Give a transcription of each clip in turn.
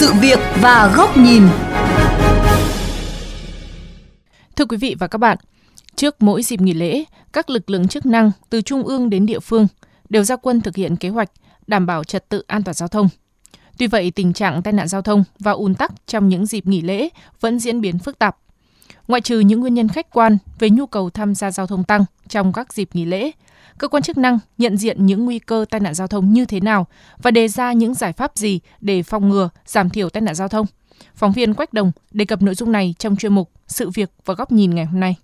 sự việc và góc nhìn. Thưa quý vị và các bạn, trước mỗi dịp nghỉ lễ, các lực lượng chức năng từ trung ương đến địa phương đều ra quân thực hiện kế hoạch đảm bảo trật tự an toàn giao thông. Tuy vậy, tình trạng tai nạn giao thông và ùn tắc trong những dịp nghỉ lễ vẫn diễn biến phức tạp. Ngoại trừ những nguyên nhân khách quan về nhu cầu tham gia giao thông tăng trong các dịp nghỉ lễ, cơ quan chức năng nhận diện những nguy cơ tai nạn giao thông như thế nào và đề ra những giải pháp gì để phòng ngừa, giảm thiểu tai nạn giao thông. Phóng viên Quách Đồng đề cập nội dung này trong chuyên mục Sự việc và góc nhìn ngày hôm nay.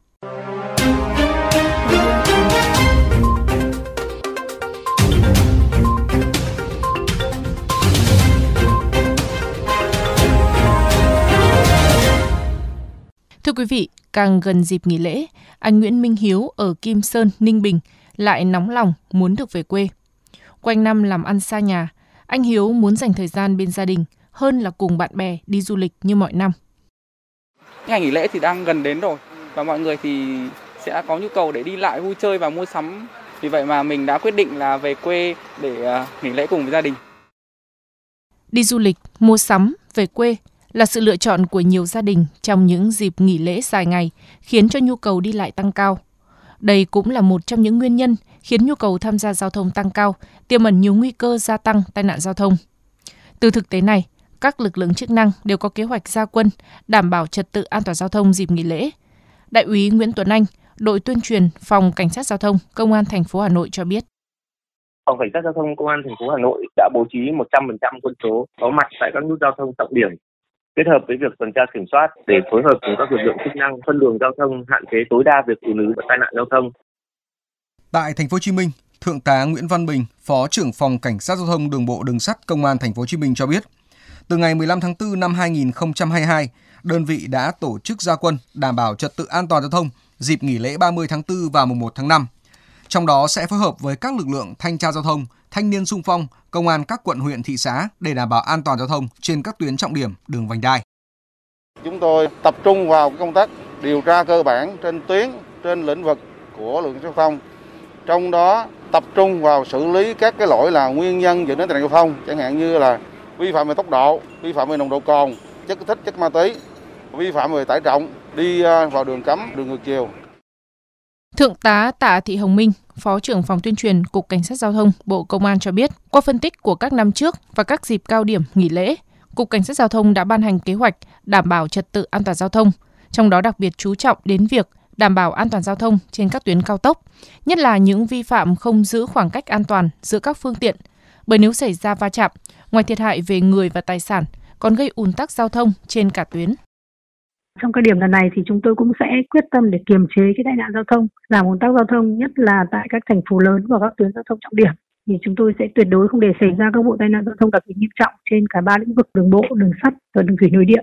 Thưa quý vị, càng gần dịp nghỉ lễ, anh Nguyễn Minh Hiếu ở Kim Sơn, Ninh Bình lại nóng lòng muốn được về quê. Quanh năm làm ăn xa nhà, anh Hiếu muốn dành thời gian bên gia đình hơn là cùng bạn bè đi du lịch như mọi năm. Ngày nghỉ lễ thì đang gần đến rồi và mọi người thì sẽ có nhu cầu để đi lại vui chơi và mua sắm. Vì vậy mà mình đã quyết định là về quê để à, nghỉ lễ cùng với gia đình. Đi du lịch, mua sắm, về quê là sự lựa chọn của nhiều gia đình trong những dịp nghỉ lễ dài ngày, khiến cho nhu cầu đi lại tăng cao. Đây cũng là một trong những nguyên nhân khiến nhu cầu tham gia giao thông tăng cao, tiềm ẩn nhiều nguy cơ gia tăng tai nạn giao thông. Từ thực tế này, các lực lượng chức năng đều có kế hoạch gia quân đảm bảo trật tự an toàn giao thông dịp nghỉ lễ. Đại úy Nguyễn Tuấn Anh, đội tuyên truyền phòng cảnh sát giao thông công an thành phố Hà Nội cho biết. Phòng cảnh sát giao thông công an thành phố Hà Nội đã bố trí 100% quân số có mặt tại các nút giao thông trọng điểm kết hợp với việc tuần tra kiểm soát để phối hợp cùng các lực lượng chức năng phân luồng giao thông hạn chế tối đa việc ùn ứ và tai nạn giao thông. Tại thành phố Hồ Chí Minh, Thượng tá Nguyễn Văn Bình, Phó trưởng phòng Cảnh sát giao thông đường bộ đường sắt Công an thành phố Hồ Chí Minh cho biết, từ ngày 15 tháng 4 năm 2022, đơn vị đã tổ chức gia quân đảm bảo trật tự an toàn giao thông dịp nghỉ lễ 30 tháng 4 và mùng 1 tháng 5. Trong đó sẽ phối hợp với các lực lượng thanh tra giao thông, thanh niên sung phong, công an các quận huyện thị xã để đảm bảo an toàn giao thông trên các tuyến trọng điểm đường vành đai. Chúng tôi tập trung vào công tác điều tra cơ bản trên tuyến, trên lĩnh vực của lượng giao thông. Trong đó tập trung vào xử lý các cái lỗi là nguyên nhân dẫn đến tai nạn giao thông, chẳng hạn như là vi phạm về tốc độ, vi phạm về nồng độ cồn, chất kích thích, chất ma túy, vi phạm về tải trọng, đi à, vào đường cấm, đường ngược chiều. Thượng tá Tạ Thị Hồng Minh, Phó trưởng phòng tuyên truyền Cục Cảnh sát Giao thông, Bộ Công an cho biết, qua phân tích của các năm trước và các dịp cao điểm nghỉ lễ, Cục Cảnh sát Giao thông đã ban hành kế hoạch đảm bảo trật tự an toàn giao thông, trong đó đặc biệt chú trọng đến việc đảm bảo an toàn giao thông trên các tuyến cao tốc, nhất là những vi phạm không giữ khoảng cách an toàn giữa các phương tiện. Bởi nếu xảy ra va chạm, ngoài thiệt hại về người và tài sản, còn gây ùn tắc giao thông trên cả tuyến. Trong cái điểm lần này thì chúng tôi cũng sẽ quyết tâm để kiềm chế cái tai nạn giao thông, giảm ùn tắc giao thông nhất là tại các thành phố lớn và các tuyến giao thông trọng điểm. Thì chúng tôi sẽ tuyệt đối không để xảy ra các vụ tai nạn giao thông đặc biệt nghiêm trọng trên cả ba lĩnh vực đường bộ, đường sắt và đường thủy nội địa.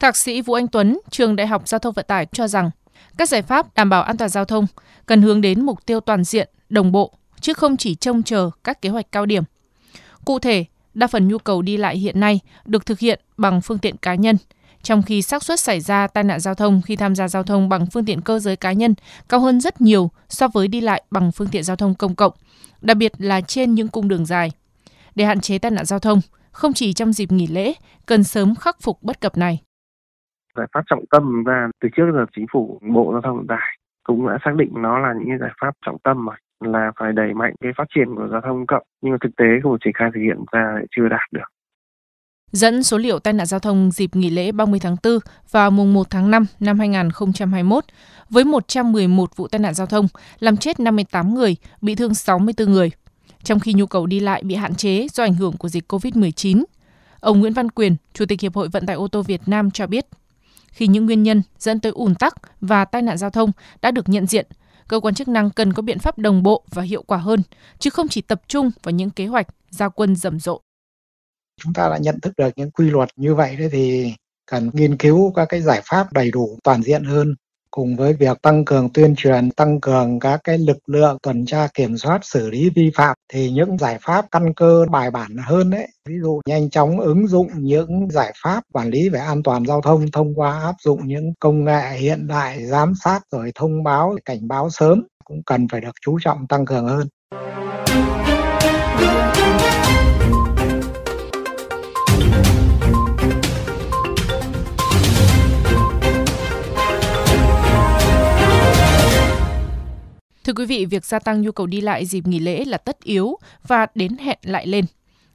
Thạc sĩ Vũ Anh Tuấn, trường Đại học Giao thông Vận tải cho rằng các giải pháp đảm bảo an toàn giao thông cần hướng đến mục tiêu toàn diện, đồng bộ, chứ không chỉ trông chờ các kế hoạch cao điểm. Cụ thể, đa phần nhu cầu đi lại hiện nay được thực hiện bằng phương tiện cá nhân, trong khi xác suất xảy ra tai nạn giao thông khi tham gia giao thông bằng phương tiện cơ giới cá nhân cao hơn rất nhiều so với đi lại bằng phương tiện giao thông công cộng, đặc biệt là trên những cung đường dài. Để hạn chế tai nạn giao thông, không chỉ trong dịp nghỉ lễ, cần sớm khắc phục bất cập này. Giải pháp trọng tâm và từ trước giờ chính phủ Bộ Giao thông Vận tải cũng đã xác định nó là những giải pháp trọng tâm rồi là phải đẩy mạnh cái phát triển của giao thông cộng nhưng mà thực tế của triển khai thực hiện ra chưa đạt được. Dẫn số liệu tai nạn giao thông dịp nghỉ lễ 30 tháng 4 và mùng 1 tháng 5 năm 2021 với 111 vụ tai nạn giao thông, làm chết 58 người, bị thương 64 người. Trong khi nhu cầu đi lại bị hạn chế do ảnh hưởng của dịch COVID-19, ông Nguyễn Văn Quyền, Chủ tịch Hiệp hội Vận tải ô tô Việt Nam cho biết, khi những nguyên nhân dẫn tới ùn tắc và tai nạn giao thông đã được nhận diện, cơ quan chức năng cần có biện pháp đồng bộ và hiệu quả hơn, chứ không chỉ tập trung vào những kế hoạch gia quân rầm rộ. Chúng ta đã nhận thức được những quy luật như vậy đấy thì cần nghiên cứu các cái giải pháp đầy đủ toàn diện hơn cùng với việc tăng cường tuyên truyền, tăng cường các cái lực lượng tuần tra kiểm soát xử lý vi phạm thì những giải pháp căn cơ bài bản hơn đấy. Ví dụ nhanh chóng ứng dụng những giải pháp quản lý về an toàn giao thông thông qua áp dụng những công nghệ hiện đại giám sát rồi thông báo cảnh báo sớm cũng cần phải được chú trọng tăng cường hơn. Thưa quý vị, việc gia tăng nhu cầu đi lại dịp nghỉ lễ là tất yếu và đến hẹn lại lên.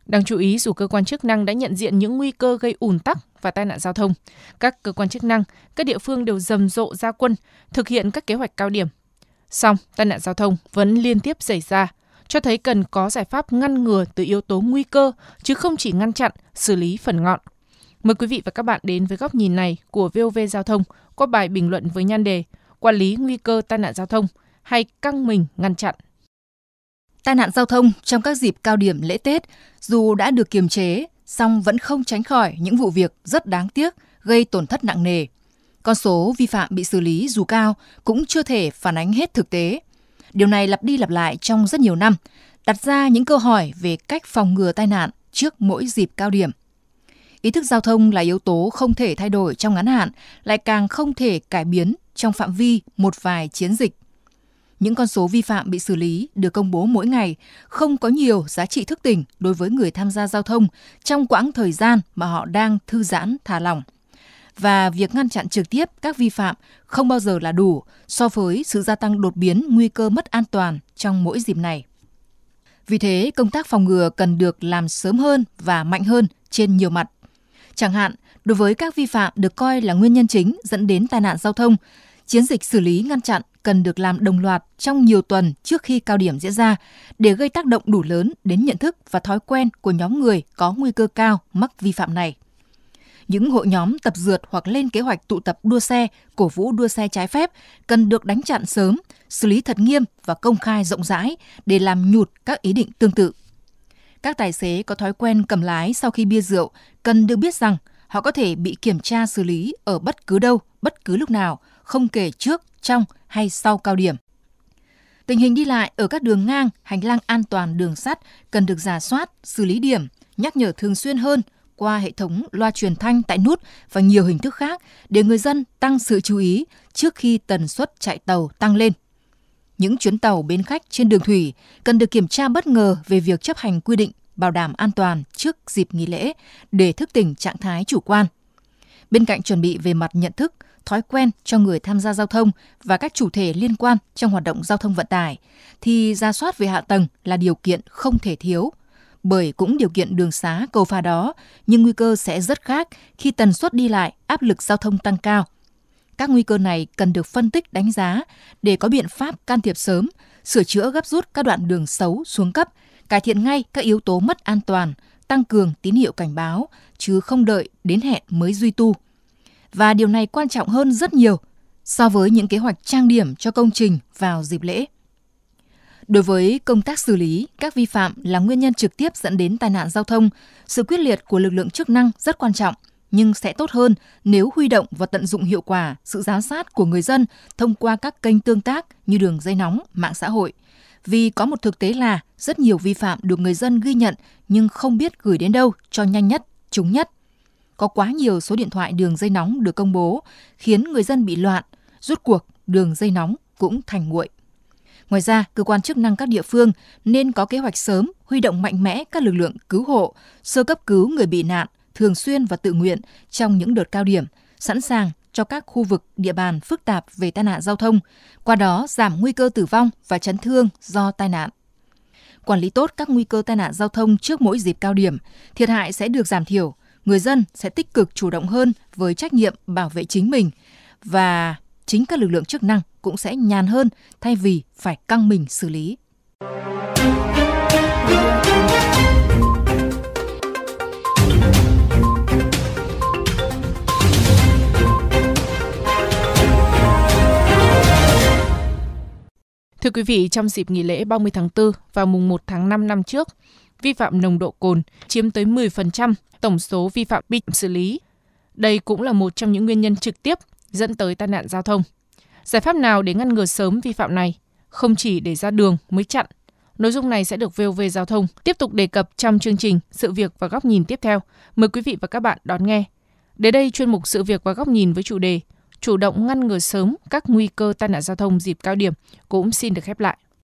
Đáng chú ý, dù cơ quan chức năng đã nhận diện những nguy cơ gây ùn tắc và tai nạn giao thông, các cơ quan chức năng, các địa phương đều rầm rộ ra quân thực hiện các kế hoạch cao điểm. Song, tai nạn giao thông vẫn liên tiếp xảy ra, cho thấy cần có giải pháp ngăn ngừa từ yếu tố nguy cơ chứ không chỉ ngăn chặn, xử lý phần ngọn. Mời quý vị và các bạn đến với góc nhìn này của VOV Giao thông qua bài bình luận với nhan đề Quản lý nguy cơ tai nạn giao thông hay căng mình ngăn chặn. Tai nạn giao thông trong các dịp cao điểm lễ Tết dù đã được kiềm chế, song vẫn không tránh khỏi những vụ việc rất đáng tiếc gây tổn thất nặng nề. Con số vi phạm bị xử lý dù cao cũng chưa thể phản ánh hết thực tế. Điều này lặp đi lặp lại trong rất nhiều năm, đặt ra những câu hỏi về cách phòng ngừa tai nạn trước mỗi dịp cao điểm. Ý thức giao thông là yếu tố không thể thay đổi trong ngắn hạn, lại càng không thể cải biến trong phạm vi một vài chiến dịch. Những con số vi phạm bị xử lý được công bố mỗi ngày không có nhiều giá trị thức tỉnh đối với người tham gia giao thông trong quãng thời gian mà họ đang thư giãn thả lỏng. Và việc ngăn chặn trực tiếp các vi phạm không bao giờ là đủ so với sự gia tăng đột biến nguy cơ mất an toàn trong mỗi dịp này. Vì thế, công tác phòng ngừa cần được làm sớm hơn và mạnh hơn trên nhiều mặt. Chẳng hạn, đối với các vi phạm được coi là nguyên nhân chính dẫn đến tai nạn giao thông, chiến dịch xử lý ngăn chặn cần được làm đồng loạt trong nhiều tuần trước khi cao điểm diễn ra để gây tác động đủ lớn đến nhận thức và thói quen của nhóm người có nguy cơ cao mắc vi phạm này. Những hội nhóm tập dượt hoặc lên kế hoạch tụ tập đua xe, cổ vũ đua xe trái phép cần được đánh chặn sớm, xử lý thật nghiêm và công khai rộng rãi để làm nhụt các ý định tương tự. Các tài xế có thói quen cầm lái sau khi bia rượu cần được biết rằng họ có thể bị kiểm tra xử lý ở bất cứ đâu, bất cứ lúc nào, không kể trước, trong hay sau cao điểm. Tình hình đi lại ở các đường ngang, hành lang an toàn đường sắt cần được giả soát, xử lý điểm, nhắc nhở thường xuyên hơn qua hệ thống loa truyền thanh tại nút và nhiều hình thức khác để người dân tăng sự chú ý trước khi tần suất chạy tàu tăng lên. Những chuyến tàu bến khách trên đường thủy cần được kiểm tra bất ngờ về việc chấp hành quy định bảo đảm an toàn trước dịp nghỉ lễ để thức tỉnh trạng thái chủ quan. Bên cạnh chuẩn bị về mặt nhận thức, thói quen cho người tham gia giao thông và các chủ thể liên quan trong hoạt động giao thông vận tải, thì ra soát về hạ tầng là điều kiện không thể thiếu. Bởi cũng điều kiện đường xá cầu phà đó, nhưng nguy cơ sẽ rất khác khi tần suất đi lại, áp lực giao thông tăng cao. Các nguy cơ này cần được phân tích đánh giá để có biện pháp can thiệp sớm, sửa chữa gấp rút các đoạn đường xấu xuống cấp, cải thiện ngay các yếu tố mất an toàn, tăng cường tín hiệu cảnh báo, chứ không đợi đến hẹn mới duy tu và điều này quan trọng hơn rất nhiều so với những kế hoạch trang điểm cho công trình vào dịp lễ. Đối với công tác xử lý, các vi phạm là nguyên nhân trực tiếp dẫn đến tai nạn giao thông, sự quyết liệt của lực lượng chức năng rất quan trọng, nhưng sẽ tốt hơn nếu huy động và tận dụng hiệu quả sự giám sát của người dân thông qua các kênh tương tác như đường dây nóng, mạng xã hội. Vì có một thực tế là rất nhiều vi phạm được người dân ghi nhận nhưng không biết gửi đến đâu cho nhanh nhất, trúng nhất có quá nhiều số điện thoại đường dây nóng được công bố, khiến người dân bị loạn, rút cuộc đường dây nóng cũng thành nguội. Ngoài ra, cơ quan chức năng các địa phương nên có kế hoạch sớm huy động mạnh mẽ các lực lượng cứu hộ, sơ cấp cứu người bị nạn thường xuyên và tự nguyện trong những đợt cao điểm, sẵn sàng cho các khu vực địa bàn phức tạp về tai nạn giao thông, qua đó giảm nguy cơ tử vong và chấn thương do tai nạn. Quản lý tốt các nguy cơ tai nạn giao thông trước mỗi dịp cao điểm, thiệt hại sẽ được giảm thiểu, người dân sẽ tích cực chủ động hơn với trách nhiệm bảo vệ chính mình và chính các lực lượng chức năng cũng sẽ nhàn hơn thay vì phải căng mình xử lý. Thưa quý vị, trong dịp nghỉ lễ 30 tháng 4 và mùng 1 tháng 5 năm trước, vi phạm nồng độ cồn chiếm tới 10% tổng số vi phạm bị xử lý. Đây cũng là một trong những nguyên nhân trực tiếp dẫn tới tai nạn giao thông. Giải pháp nào để ngăn ngừa sớm vi phạm này? Không chỉ để ra đường mới chặn. Nội dung này sẽ được VOV Giao thông tiếp tục đề cập trong chương trình Sự việc và góc nhìn tiếp theo. Mời quý vị và các bạn đón nghe. Đến đây, chuyên mục Sự việc và góc nhìn với chủ đề Chủ động ngăn ngừa sớm các nguy cơ tai nạn giao thông dịp cao điểm cũng xin được khép lại.